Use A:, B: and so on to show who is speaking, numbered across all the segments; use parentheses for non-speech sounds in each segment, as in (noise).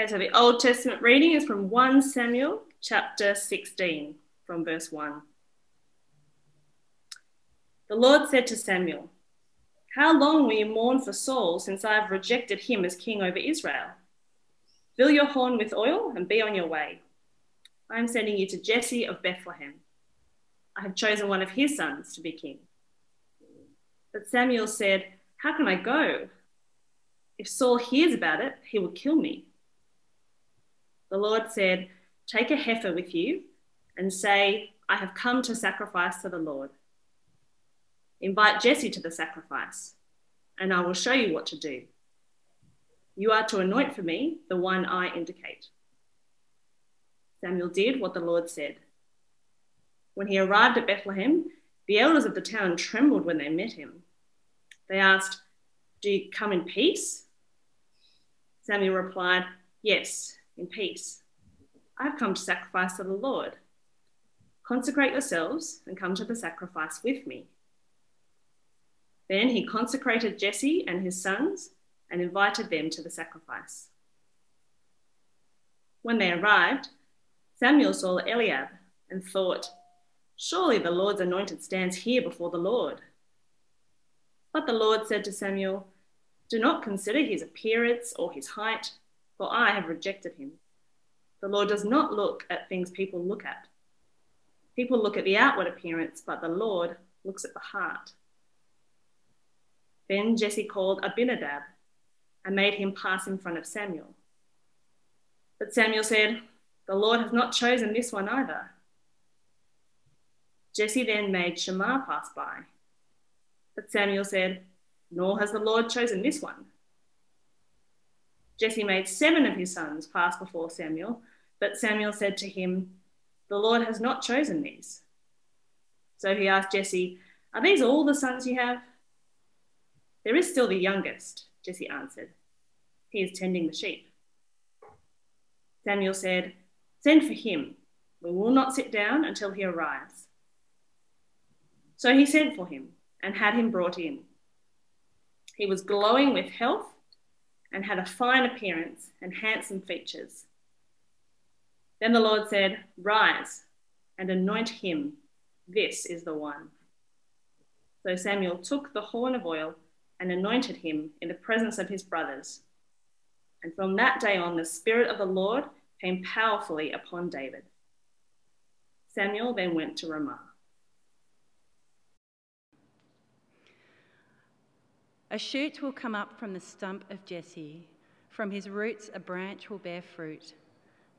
A: Okay, so the Old Testament reading is from 1 Samuel chapter 16, from verse 1. The Lord said to Samuel, How long will you mourn for Saul since I have rejected him as king over Israel? Fill your horn with oil and be on your way. I am sending you to Jesse of Bethlehem. I have chosen one of his sons to be king. But Samuel said, How can I go? If Saul hears about it, he will kill me. The Lord said, Take a heifer with you and say, I have come to sacrifice to the Lord. Invite Jesse to the sacrifice, and I will show you what to do. You are to anoint for me the one I indicate. Samuel did what the Lord said. When he arrived at Bethlehem, the elders of the town trembled when they met him. They asked, Do you come in peace? Samuel replied, Yes, in peace. I have come to sacrifice to the Lord. Consecrate yourselves and come to the sacrifice with me. Then he consecrated Jesse and his sons and invited them to the sacrifice. When they arrived, Samuel saw Eliab and thought, Surely the Lord's anointed stands here before the Lord. But the Lord said to Samuel, Do not consider his appearance or his height, for I have rejected him. The Lord does not look at things people look at. People look at the outward appearance, but the Lord looks at the heart. Then Jesse called Abinadab and made him pass in front of Samuel. But Samuel said, The Lord has not chosen this one either. Jesse then made Shammah pass by. But Samuel said, Nor has the Lord chosen this one. Jesse made seven of his sons pass before Samuel, but Samuel said to him, The Lord has not chosen these. So he asked Jesse, Are these all the sons you have? There is still the youngest, Jesse answered. He is tending the sheep. Samuel said, Send for him. We will not sit down until he arrives. So he sent for him and had him brought in. He was glowing with health and had a fine appearance and handsome features. Then the Lord said, Rise and anoint him. This is the one. So Samuel took the horn of oil and anointed him in the presence of his brothers. And from that day on, the Spirit of the Lord came powerfully upon David. Samuel then went to Ramah.
B: A shoot will come up from the stump of Jesse. From his roots, a branch will bear fruit.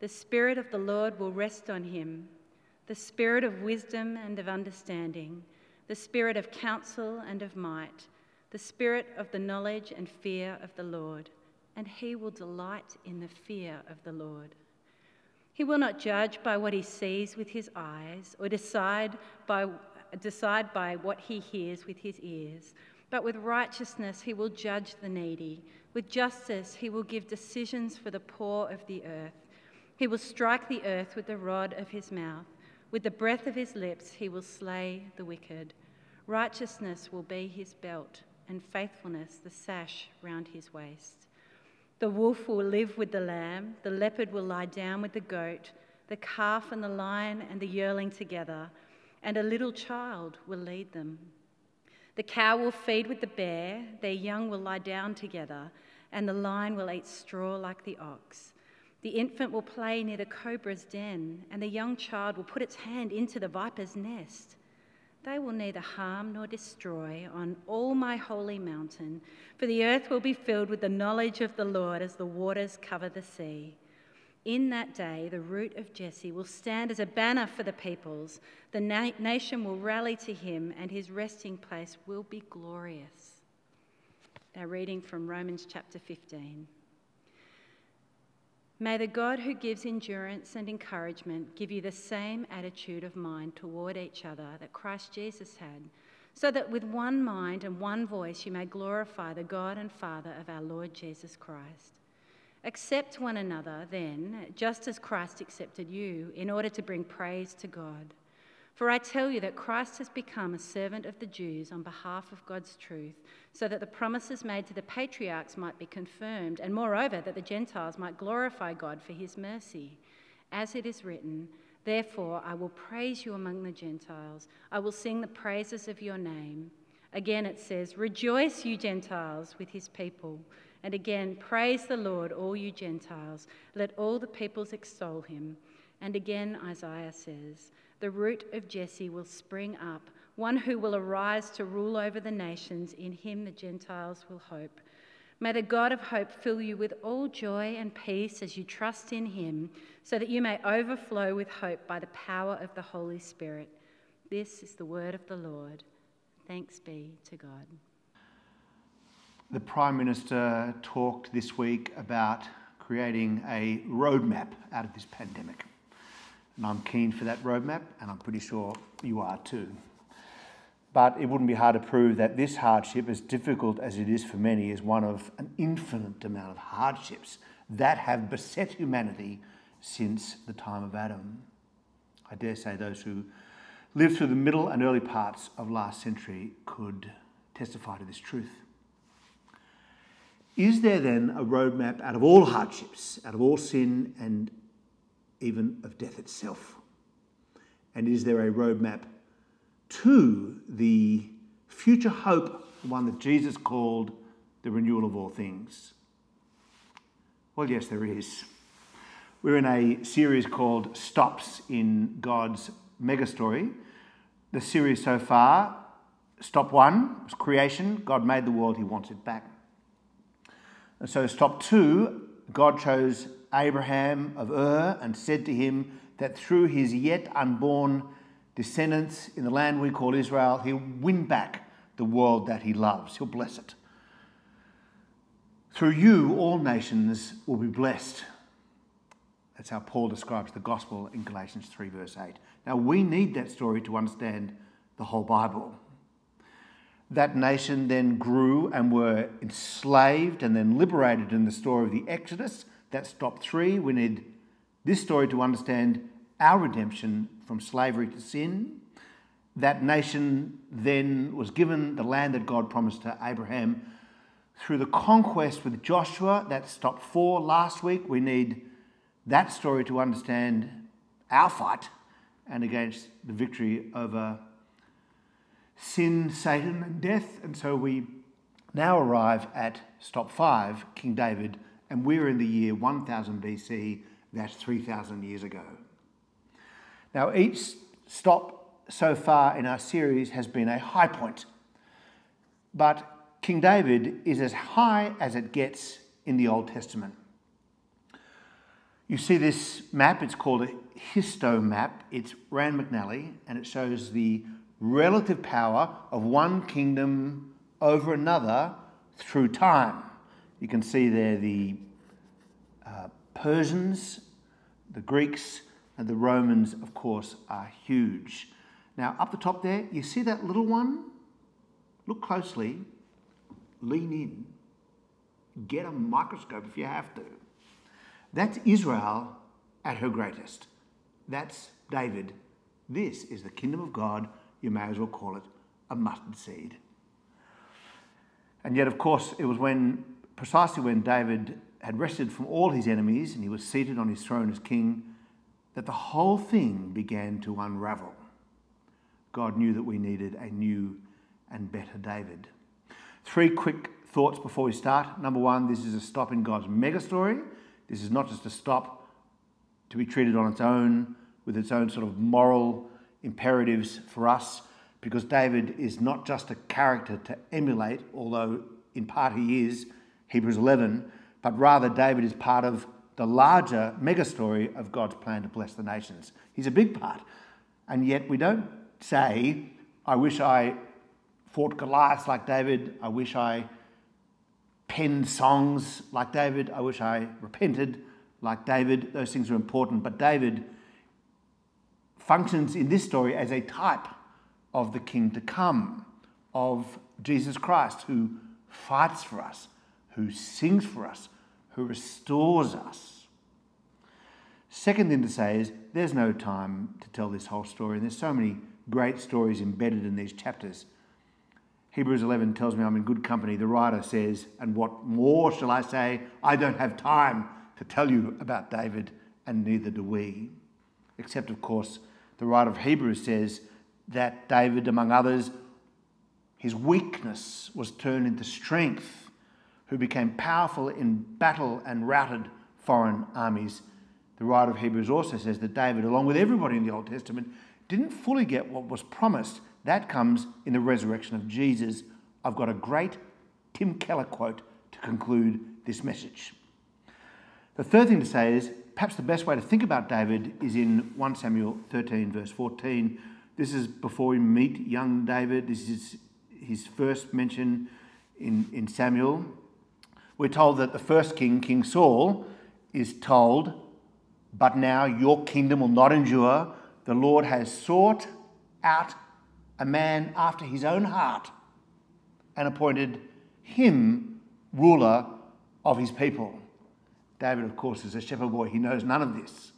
B: The Spirit of the Lord will rest on him the Spirit of wisdom and of understanding, the Spirit of counsel and of might, the Spirit of the knowledge and fear of the Lord. And he will delight in the fear of the Lord. He will not judge by what he sees with his eyes or decide by, decide by what he hears with his ears but with righteousness he will judge the needy. With justice he will give decisions for the poor of the earth. He will strike the earth with the rod of his mouth. With the breath of his lips he will slay the wicked. Righteousness will be his belt, and faithfulness the sash round his waist. The wolf will live with the lamb, the leopard will lie down with the goat, the calf and the lion and the yearling together, and a little child will lead them. The cow will feed with the bear, their young will lie down together, and the lion will eat straw like the ox. The infant will play near the cobra's den, and the young child will put its hand into the viper's nest. They will neither harm nor destroy on all my holy mountain, for the earth will be filled with the knowledge of the Lord as the waters cover the sea. In that day, the root of Jesse will stand as a banner for the peoples. The na- nation will rally to him, and his resting place will be glorious. Now, reading from Romans chapter 15. May the God who gives endurance and encouragement give you the same attitude of mind toward each other that Christ Jesus had, so that with one mind and one voice you may glorify the God and Father of our Lord Jesus Christ. Accept one another, then, just as Christ accepted you, in order to bring praise to God. For I tell you that Christ has become a servant of the Jews on behalf of God's truth, so that the promises made to the patriarchs might be confirmed, and moreover, that the Gentiles might glorify God for his mercy. As it is written, Therefore I will praise you among the Gentiles, I will sing the praises of your name. Again it says, Rejoice, you Gentiles, with his people. And again, praise the Lord, all you Gentiles. Let all the peoples extol him. And again, Isaiah says, the root of Jesse will spring up, one who will arise to rule over the nations. In him the Gentiles will hope. May the God of hope fill you with all joy and peace as you trust in him, so that you may overflow with hope by the power of the Holy Spirit. This is the word of the Lord. Thanks be to God.
C: The Prime Minister talked this week about creating a roadmap out of this pandemic. And I'm keen for that roadmap, and I'm pretty sure you are too. But it wouldn't be hard to prove that this hardship, as difficult as it is for many, is one of an infinite amount of hardships that have beset humanity since the time of Adam. I dare say those who lived through the middle and early parts of last century could testify to this truth. Is there then a roadmap out of all hardships, out of all sin and even of death itself? And is there a roadmap to the future hope, the one that Jesus called the renewal of all things? Well, yes, there is. We're in a series called Stops in God's Megastory. The series so far, stop one was creation. God made the world, He wants it back. And so, stop two, God chose Abraham of Ur and said to him that through his yet unborn descendants in the land we call Israel, he'll win back the world that he loves. He'll bless it. Through you, all nations will be blessed. That's how Paul describes the gospel in Galatians 3, verse 8. Now, we need that story to understand the whole Bible. That nation then grew and were enslaved and then liberated in the story of the Exodus that's stop three. We need this story to understand our redemption from slavery to sin. That nation then was given the land that God promised to Abraham through the conquest with Joshua. That's stop four last week. We need that story to understand our fight and against the victory over sin, Satan, and death. And so we now arrive at stop five, King David and we're in the year 1000 BC, that's 3,000 years ago. Now, each stop so far in our series has been a high point, but King David is as high as it gets in the Old Testament. You see this map, it's called a Histomap. It's Rand McNally, and it shows the relative power of one kingdom over another through time. You can see there the uh, Persians, the Greeks, and the Romans, of course, are huge. Now, up the top there, you see that little one? Look closely, lean in, get a microscope if you have to. That's Israel at her greatest. That's David. This is the kingdom of God. You may as well call it a mustard seed. And yet, of course, it was when precisely when David had rested from all his enemies and he was seated on his throne as king that the whole thing began to unravel. God knew that we needed a new and better David. Three quick thoughts before we start. Number one, this is a stop in God's mega story. This is not just a stop to be treated on its own with its own sort of moral imperatives for us, because David is not just a character to emulate, although in part he is, Hebrews 11, but rather David is part of the larger megastory of God's plan to bless the nations. He's a big part. And yet we don't say, I wish I fought Goliath like David, I wish I penned songs like David, I wish I repented like David. Those things are important, but David functions in this story as a type of the king to come, of Jesus Christ, who fights for us, who sings for us, who restores us. Second thing to say is there's no time to tell this whole story, and there's so many great stories embedded in these chapters. Hebrews 11 tells me I'm in good company. The writer says, And what more shall I say? I don't have time to tell you about David, and neither do we. Except, of course, the writer of Hebrews says that David, among others, his weakness was turned into strength, who became powerful in battle and routed foreign armies. The writer of Hebrews also says that David, along with everybody in the Old Testament, didn't fully get what was promised that comes in the resurrection of Jesus. I've got a great Tim Keller quote to conclude this message. The third thing to say is perhaps the best way to think about David is in 1 Samuel 13, verse 14. This is before we meet young David. This is his first mention in, in Samuel. We're told that the first king, King Saul, is told, But now your kingdom will not endure. The Lord has sought out a man after his own heart, and appointed him ruler of his people. David, of course, is a shepherd boy. He knows none of this.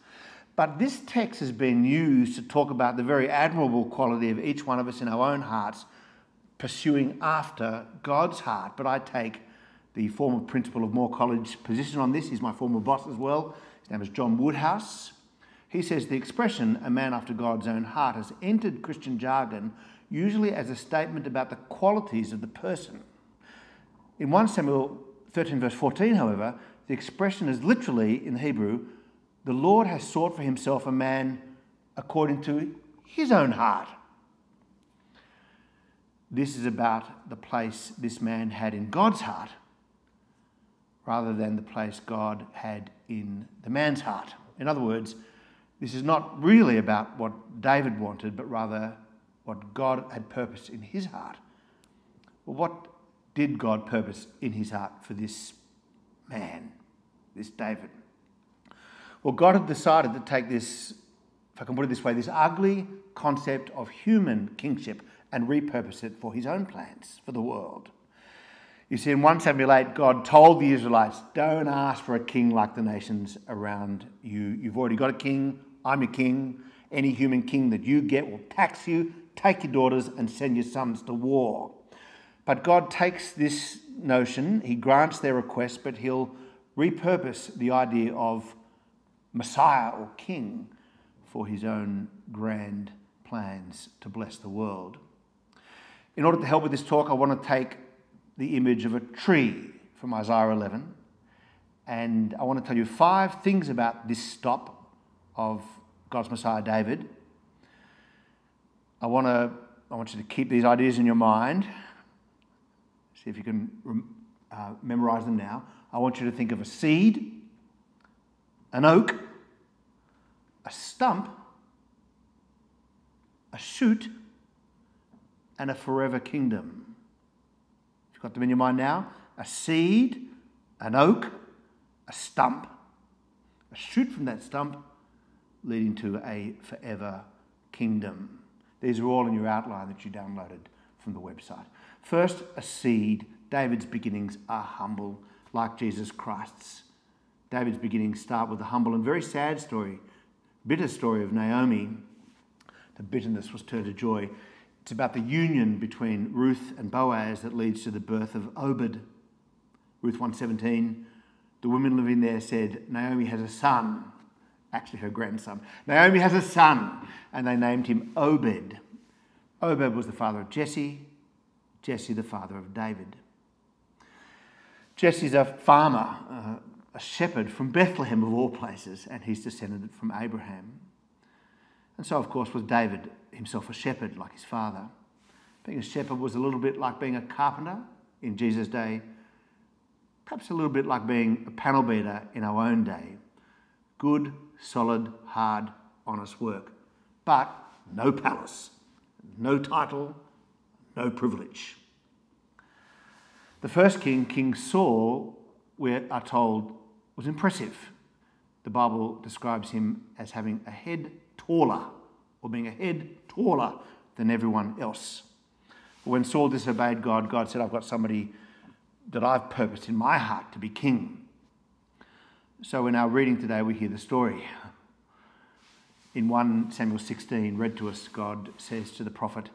C: But this text has been used to talk about the very admirable quality of each one of us in our own hearts pursuing after God's heart. But I take the former principal of Moore College position on this. He's my former boss as well. His name is John Woodhouse. He says the expression, a man after God's own heart, has entered Christian jargon usually as a statement about the qualities of the person. In 1 Samuel 13, verse 14, however, the expression is literally in Hebrew the Lord has sought for himself a man according to his own heart. This is about the place this man had in God's heart rather than the place God had in the man's heart. In other words, this is not really about what David wanted, but rather what God had purposed in his heart. Well, what did God purpose in his heart for this man, this David? Well, God had decided to take this, if I can put it this way, this ugly concept of human kingship and repurpose it for his own plans for the world. You see, in 1 Samuel 8, God told the Israelites, Don't ask for a king like the nations around you. You've already got a king. I'm a king. Any human king that you get will tax you, take your daughters and send your sons to war. But God takes this notion, He grants their request, but He'll repurpose the idea of Messiah or King for His own grand plans to bless the world. In order to help with this talk, I want to take the image of a tree from Isaiah 11, and I want to tell you five things about this stop of God's Messiah David I want, to, I want you to keep these ideas in your mind. See if you can uh, memorize them now. I want you to think of a seed, an oak, a stump, a shoot, and a forever kingdom. You've got them in your mind now? A seed, an oak, a stump, a shoot from that stump, leading to a forever kingdom. These are all in your outline that you downloaded from the website. First, a seed. David's beginnings are humble, like Jesus Christ's. David's beginnings start with a humble and very sad story, bitter story of Naomi. The bitterness was turned to joy. It's about the union between Ruth and Boaz that leads to the birth of Obed. Ruth 117, the women living there said, Naomi has a son actually her grandson. Naomi has a son, and they named him Obed. Obed was the father of Jesse, Jesse the father of David. Jesse's a farmer, uh, a shepherd from Bethlehem of all places, and he's descended from Abraham. And so, of course, was David himself a shepherd like his father. Being a shepherd was a little bit like being a carpenter in Jesus' day, perhaps a little bit like being a panel beater in our own day. Good, solid, hard, honest work. But no palace, no title, no privilege. The first king, King Saul, we are told, was impressive. The Bible describes him as having a head taller, or being a head taller than everyone else. When Saul disobeyed God, God said, I've got somebody that I've purposed in my heart to be king. So in our reading today, we hear the story In 1 Samuel 16, read to us, God says to the prophet,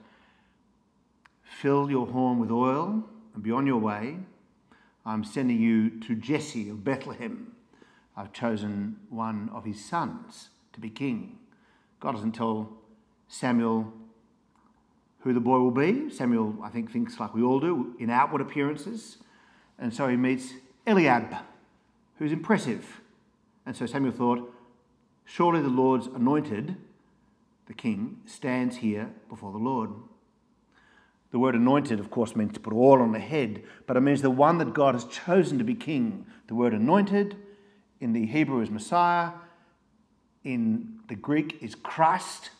C: Fill your horn with oil and be on your way. I'm sending you to Jesse of Bethlehem. I've chosen one of his sons to be king. God doesn't tell Samuel who the boy will be. Samuel, I think, thinks like we all do in outward appearances. And so he meets Eliab, who's impressive. And so Samuel thought, surely the Lord's anointed, the king, stands here before the Lord. The word anointed, of course, means to put oil on the head, but it means the one that God has chosen to be king. The word anointed in the Hebrew is Messiah, in the Greek is Christ,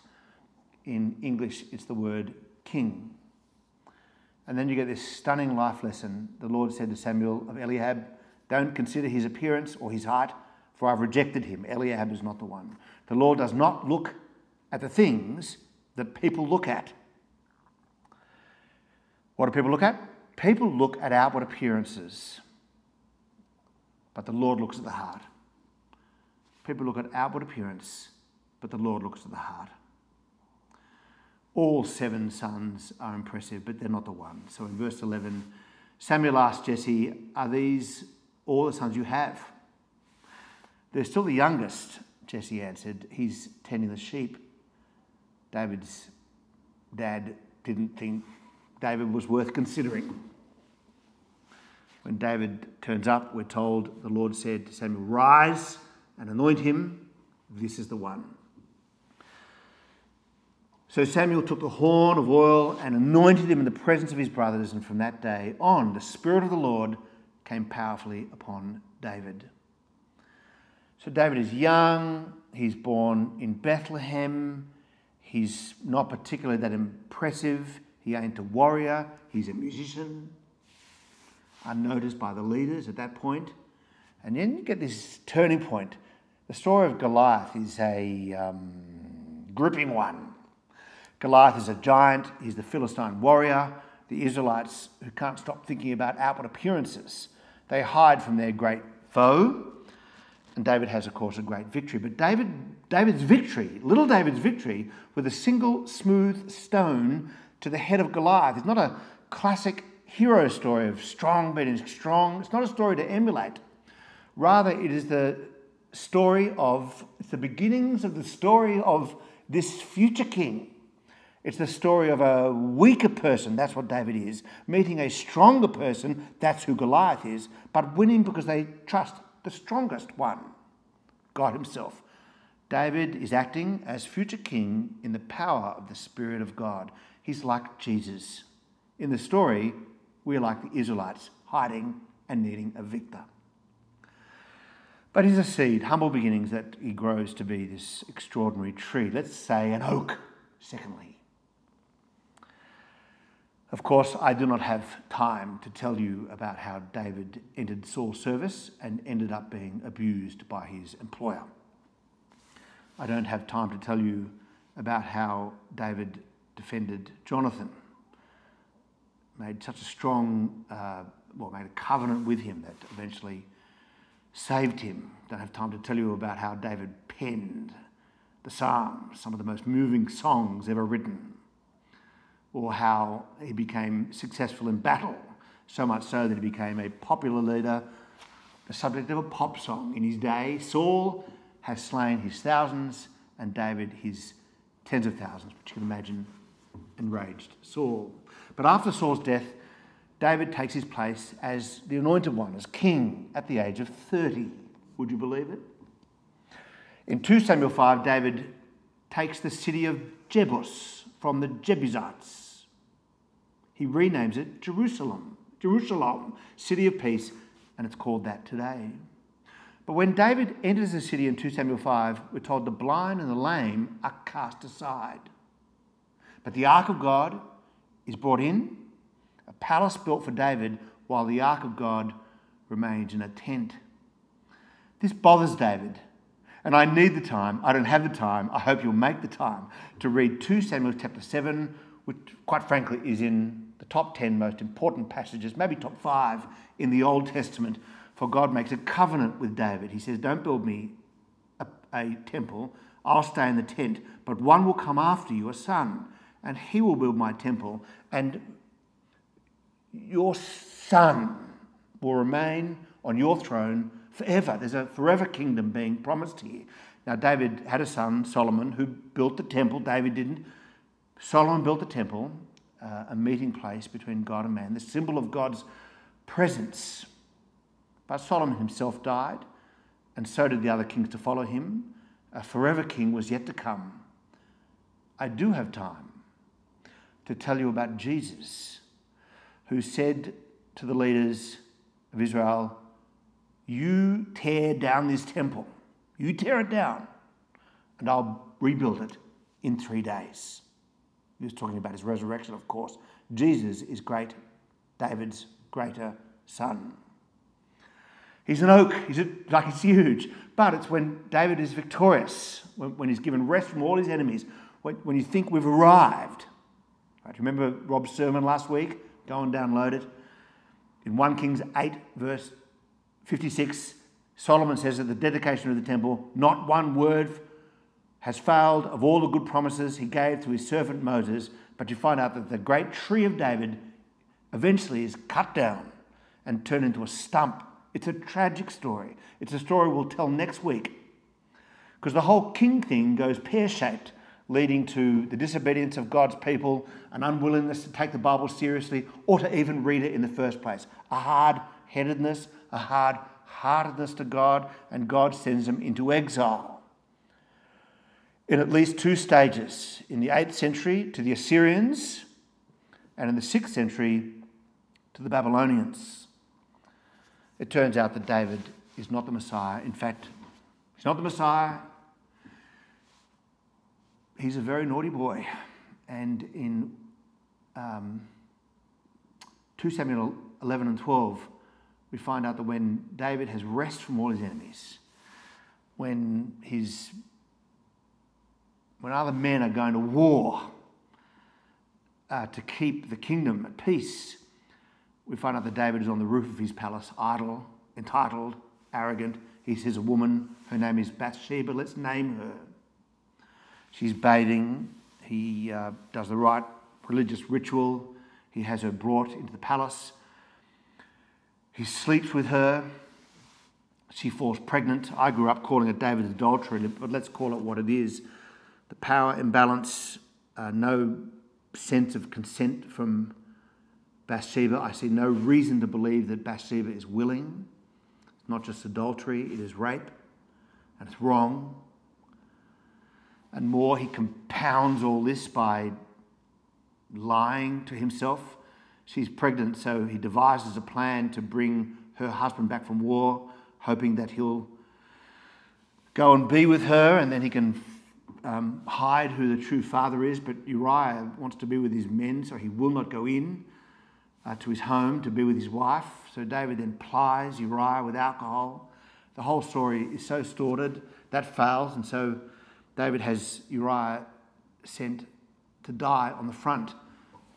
C: in English it's the word king. And then you get this stunning life lesson. The Lord said to Samuel of Eliab, Don't consider his appearance or his height, for I've rejected him. Eliab is not the one. The Lord does not look at the things that people look at. What do people look at? People look at outward appearances, but the Lord looks at the heart. People look at outward appearance, but the Lord looks at the heart. All seven sons are impressive, but they're not the one. So in verse 11, Samuel asked Jesse, Are these all the sons you have? They're still the youngest, Jesse answered. He's tending the sheep. David's dad didn't think David was worth considering. When David turns up, we're told the Lord said to Samuel, Rise and anoint him. This is the one. So Samuel took the horn of oil and anointed him in the presence of his brothers, and from that day on, the Spirit of the Lord came powerfully upon David. So David is young, he's born in Bethlehem, he's not particularly that impressive. He ain't a warrior, he's a musician, unnoticed by the leaders at that point. And then you get this turning point. The story of Goliath is a um, gripping one. Goliath is a giant, he's the Philistine warrior. The Israelites, who can't stop thinking about outward appearances, they hide from their great foe. And David has, of course, a great victory. But David, David's victory, little David's victory, with a single smooth stone to the head of Goliath. It's not a classic hero story of strong beating strong. It's not a story to emulate. Rather, it is the story of, it's the beginnings of the story of this future king. It's the story of a weaker person, that's what David is, meeting a stronger person, that's who Goliath is, but winning because they trust the strongest one, God Himself. David is acting as future king in the power of the Spirit of God. He's like Jesus. In the story, we're like the Israelites, hiding and needing a victor. But he's a seed, humble beginnings, that he grows to be this extraordinary tree. Let's say an oak, secondly. Of course, I do not have time to tell you about how David entered Saul's service and ended up being abused by his employer. I don't have time to tell you about how David defended Jonathan, made such a strong, uh, well, made a covenant with him that eventually saved him. Don't have time to tell you about how David penned the Psalms, some of the most moving songs ever written, or how he became successful in battle, so much so that he became a popular leader, the subject of a pop song in his day. Saul has slain his thousands, and David his tens of thousands, which you can imagine enraged Saul. But after Saul's death, David takes his place as the anointed one, as king at the age of 30. Would you believe it? In 2 Samuel 5, David takes the city of Jebus from the Jebusites. He renames it Jerusalem, Jerusalem, city of peace, and it's called that today. But when David enters the city in 2 Samuel 5, we're told the blind and the lame are cast aside. But the ark of God is brought in, a palace built for David, while the ark of God remains in a tent. This bothers David, and I need the time. I don't have the time. I hope you'll make the time to read 2 Samuel chapter 7, which, quite frankly, is in the top 10 most important passages, maybe top 5 in the Old Testament. For God makes a covenant with David. He says, Don't build me a, a temple. I'll stay in the tent, but one will come after you, a son, and he will build my temple, and your son will remain on your throne forever. There's a forever kingdom being promised here. Now, David had a son, Solomon, who built the temple. David didn't. Solomon built the temple, uh, a meeting place between God and man, the symbol of God's presence. But Solomon himself died, and so did the other kings to follow him. A forever king was yet to come. I do have time to tell you about Jesus, who said to the leaders of Israel, You tear down this temple, you tear it down, and I'll rebuild it in three days. He was talking about his resurrection, of course. Jesus is great, David's greater son. He's an oak, he's a, like he's huge, but it's when David is victorious, when, when he's given rest from all his enemies, when, when you think we've arrived. Right, remember Rob's sermon last week? Go and download it. In 1 Kings 8, verse 56, Solomon says at the dedication of the temple, Not one word has failed of all the good promises he gave to his servant Moses, but you find out that the great tree of David eventually is cut down and turned into a stump. It's a tragic story. It's a story we'll tell next week. Because the whole king thing goes pear shaped, leading to the disobedience of God's people, an unwillingness to take the Bible seriously or to even read it in the first place, a hard headedness, a hard heartedness to God, and God sends them into exile. In at least two stages in the 8th century to the Assyrians, and in the 6th century to the Babylonians. It turns out that David is not the Messiah. In fact, he's not the Messiah. He's a very naughty boy. And in um, 2 Samuel 11 and 12, we find out that when David has rest from all his enemies, when his when other men are going to war uh, to keep the kingdom at peace, we find out that David is on the roof of his palace, idle, entitled, arrogant. He sees a woman, her name is Bathsheba, let's name her. She's bathing, he uh, does the right religious ritual, he has her brought into the palace. He sleeps with her. She falls pregnant. I grew up calling it David's adultery, but let's call it what it is. The power imbalance, uh, no sense of consent from Bathsheba. I see no reason to believe that Bathsheba is willing. It's not just adultery, it is rape, and it's wrong. And more, he compounds all this by lying to himself she's pregnant, so he devises a plan to bring her husband back from war, hoping that he'll go and be with her and then he can um, hide who the true father is. But Uriah wants to be with his men, so he will not go in uh, to his home to be with his wife. So David then plies Uriah with alcohol. The whole story is so sordid that fails, and so David has Uriah sent to die on the front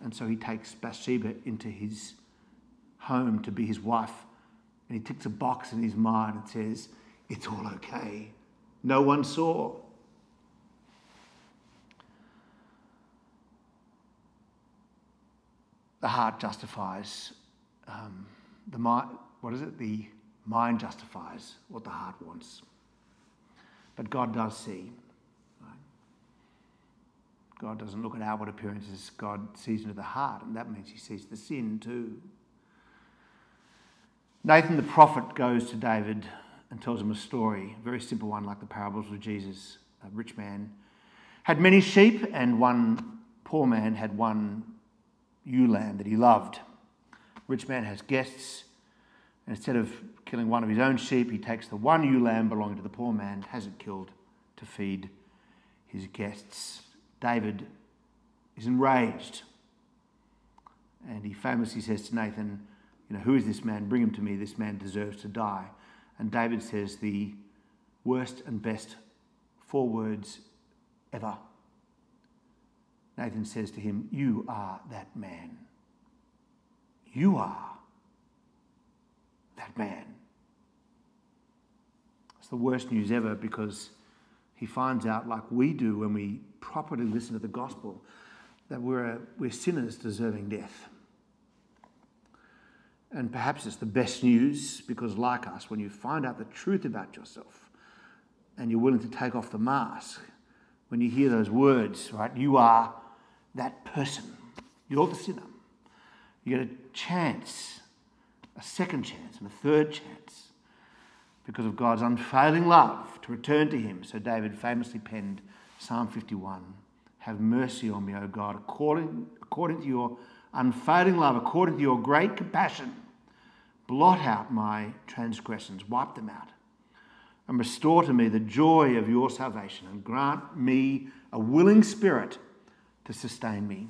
C: and so he takes Bathsheba into his home to be his wife. And he ticks a box in his mind and says, It's all okay. No one saw. The heart justifies um, the mind. What is it? The mind justifies what the heart wants. But God does see. God doesn't look at outward appearances, God sees into the heart, and that means he sees the sin too. Nathan the prophet goes to David and tells him a story, a very simple one, like the parables of Jesus. A rich man had many sheep, and one poor man had one ewe lamb that he loved. rich man has guests, and instead of killing one of his own sheep, he takes the one ewe lamb belonging to the poor man, has it killed to feed his guests. David is enraged. And he famously says to Nathan, You know, who is this man? Bring him to me. This man deserves to die. And David says the worst and best four words ever. Nathan says to him, You are that man. You are that man. It's the worst news ever because he finds out, like we do when we properly listen to the gospel, that we're, we're sinners deserving death. And perhaps it's the best news because, like us, when you find out the truth about yourself and you're willing to take off the mask, when you hear those words, right, you are that person. You're the sinner. You get a chance, a second chance, and a third chance because of God's unfailing love to return to Him. So David famously penned Psalm 51 Have mercy on me, O God, according, according to your unfailing love, according to your great compassion. Blot out my transgressions, wipe them out, and restore to me the joy of your salvation, and grant me a willing spirit to sustain me.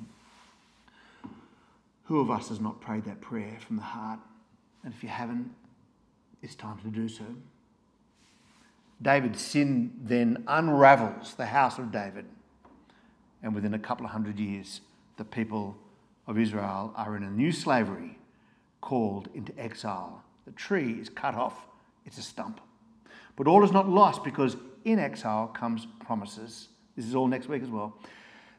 C: Who of us has not prayed that prayer from the heart? And if you haven't, it's time to do so. David's sin then unravels the house of David, and within a couple of hundred years, the people of Israel are in a new slavery called into exile. The tree is cut off, it's a stump. But all is not lost because in exile comes promises. This is all next week as well.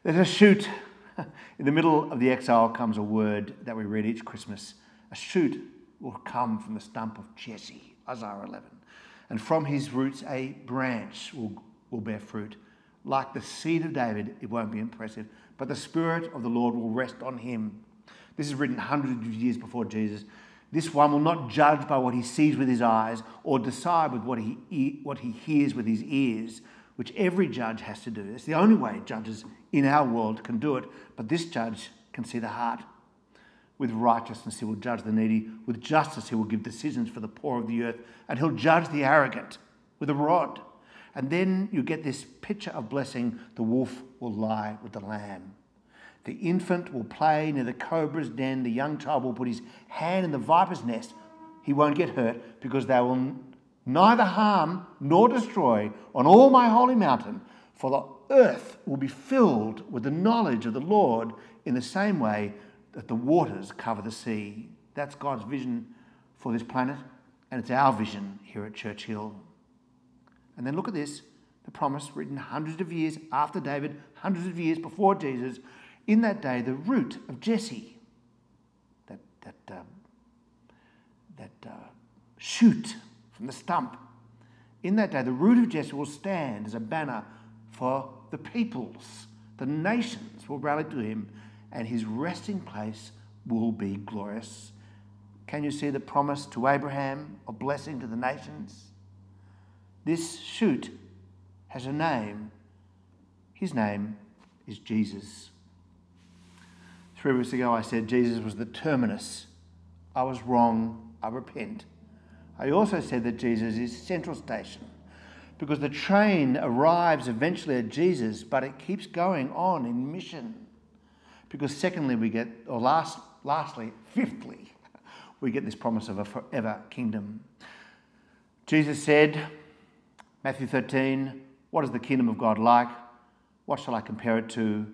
C: There's a shoot. (laughs) In the middle of the exile comes a word that we read each Christmas. A shoot will come from the stump of Jesse, Isaiah 11. And from his roots, a branch will, will bear fruit. Like the seed of David, it won't be impressive, but the Spirit of the Lord will rest on him. This is written hundreds of years before Jesus. This one will not judge by what he sees with his eyes or decide with what he, what he hears with his ears, which every judge has to do. It's the only way judges in our world can do it, but this judge can see the heart. With righteousness, he will judge the needy. With justice, he will give decisions for the poor of the earth. And he'll judge the arrogant with a rod. And then you get this picture of blessing the wolf will lie with the lamb. The infant will play near the cobra's den. The young child will put his hand in the viper's nest. He won't get hurt because they will neither harm nor destroy on all my holy mountain, for the earth will be filled with the knowledge of the Lord in the same way that the waters cover the sea. That's God's vision for this planet, and it's our vision here at Churchill. And then look at this the promise written hundreds of years after David, hundreds of years before Jesus in that day, the root of Jesse, that, that, uh, that uh, shoot from the stump, in that day, the root of Jesse will stand as a banner for the peoples. The nations will rally to him, and his resting place will be glorious. Can you see the promise to Abraham of blessing to the nations? This shoot has a name. His name is Jesus. Three weeks ago, I said Jesus was the terminus. I was wrong. I repent. I also said that Jesus is central station because the train arrives eventually at Jesus, but it keeps going on in mission. Because secondly, we get, or last, lastly, fifthly, we get this promise of a forever kingdom. Jesus said, Matthew 13, What is the kingdom of God like? What shall I compare it to?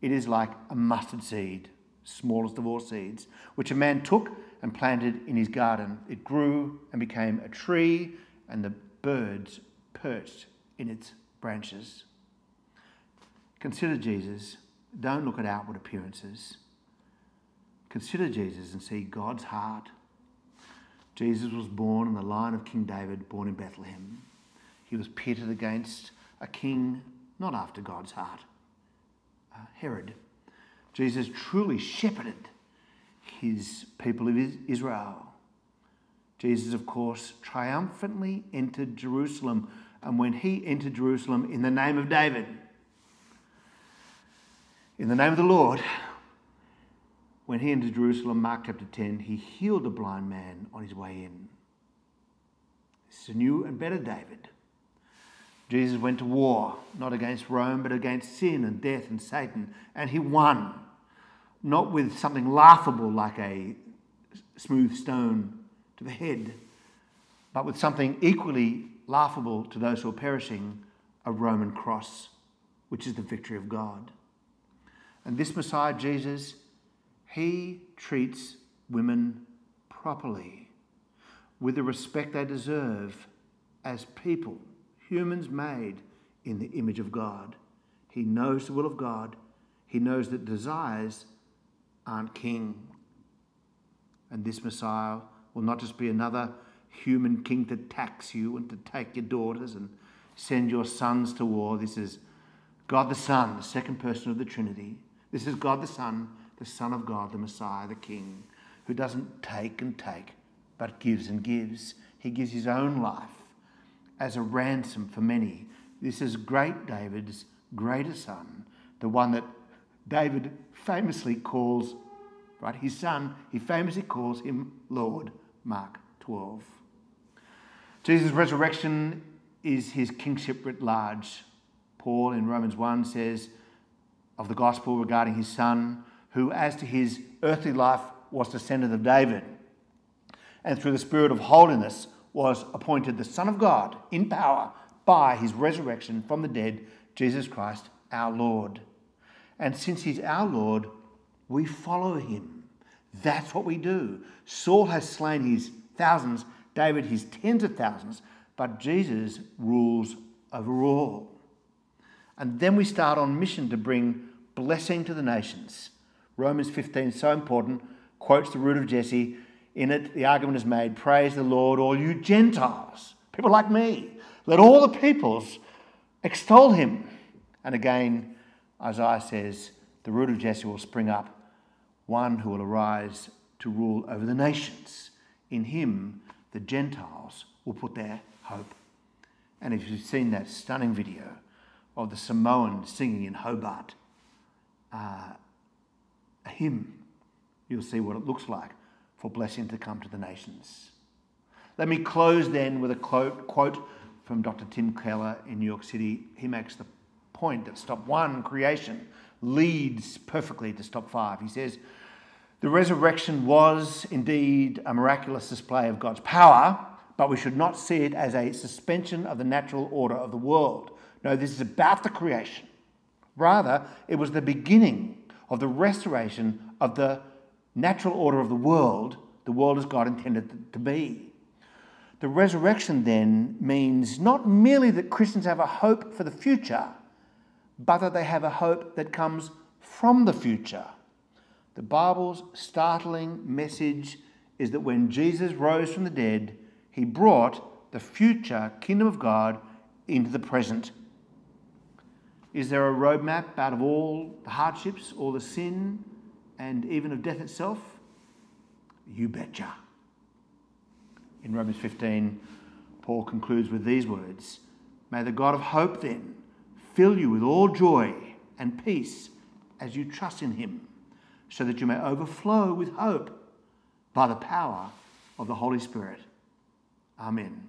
C: It is like a mustard seed, smallest of all seeds, which a man took and planted in his garden. It grew and became a tree, and the birds perched in its branches. Consider Jesus. Don't look at outward appearances. Consider Jesus and see God's heart. Jesus was born in the line of King David, born in Bethlehem. He was pitted against a king not after God's heart uh, Herod. Jesus truly shepherded his people of Israel. Jesus, of course, triumphantly entered Jerusalem. And when he entered Jerusalem in the name of David, in the name of the Lord, when he entered Jerusalem, Mark chapter 10, he healed a blind man on his way in. This is a new and better David. Jesus went to war, not against Rome, but against sin and death and Satan, and he won. Not with something laughable like a smooth stone to the head, but with something equally laughable to those who are perishing a Roman cross, which is the victory of God. And this Messiah, Jesus, he treats women properly with the respect they deserve as people humans made in the image of God. He knows the will of God. He knows that desires aren't king. And this Messiah will not just be another human king to tax you and to take your daughters and send your sons to war. This is God the Son, the second person of the Trinity. This is God the Son, the Son of God, the Messiah, the King, who doesn't take and take, but gives and gives. He gives his own life as a ransom for many. This is great David's greater son, the one that David famously calls, right, his son, he famously calls him Lord, Mark 12. Jesus' resurrection is his kingship writ large. Paul in Romans 1 says of the gospel regarding his son, who, as to his earthly life, was descendant of David, and through the Spirit of holiness was appointed the Son of God in power by his resurrection from the dead, Jesus Christ our Lord. And since he's our Lord, we follow him. That's what we do. Saul has slain his thousands, David his tens of thousands, but Jesus rules over all. And then we start on mission to bring blessing to the nations. Romans 15, so important, quotes the root of Jesse. In it, the argument is made Praise the Lord, all you Gentiles, people like me. Let all the peoples extol him. And again, Isaiah says, The root of Jesse will spring up, one who will arise to rule over the nations. In him, the Gentiles will put their hope. And if you've seen that stunning video of the Samoans singing in Hobart, uh, a hymn, you'll see what it looks like for blessing to come to the nations. Let me close then with a quote, quote from Dr. Tim Keller in New York City. He makes the point that stop one, creation, leads perfectly to stop five. He says, The resurrection was indeed a miraculous display of God's power, but we should not see it as a suspension of the natural order of the world. No, this is about the creation. Rather, it was the beginning of the restoration of the natural order of the world, the world as God intended it to be. The resurrection then means not merely that Christians have a hope for the future, but that they have a hope that comes from the future. The Bible's startling message is that when Jesus rose from the dead, he brought the future kingdom of God into the present. Is there a roadmap out of all the hardships, all the sin, and even of death itself? You betcha. In Romans 15, Paul concludes with these words May the God of hope then fill you with all joy and peace as you trust in him, so that you may overflow with hope by the power of the Holy Spirit. Amen.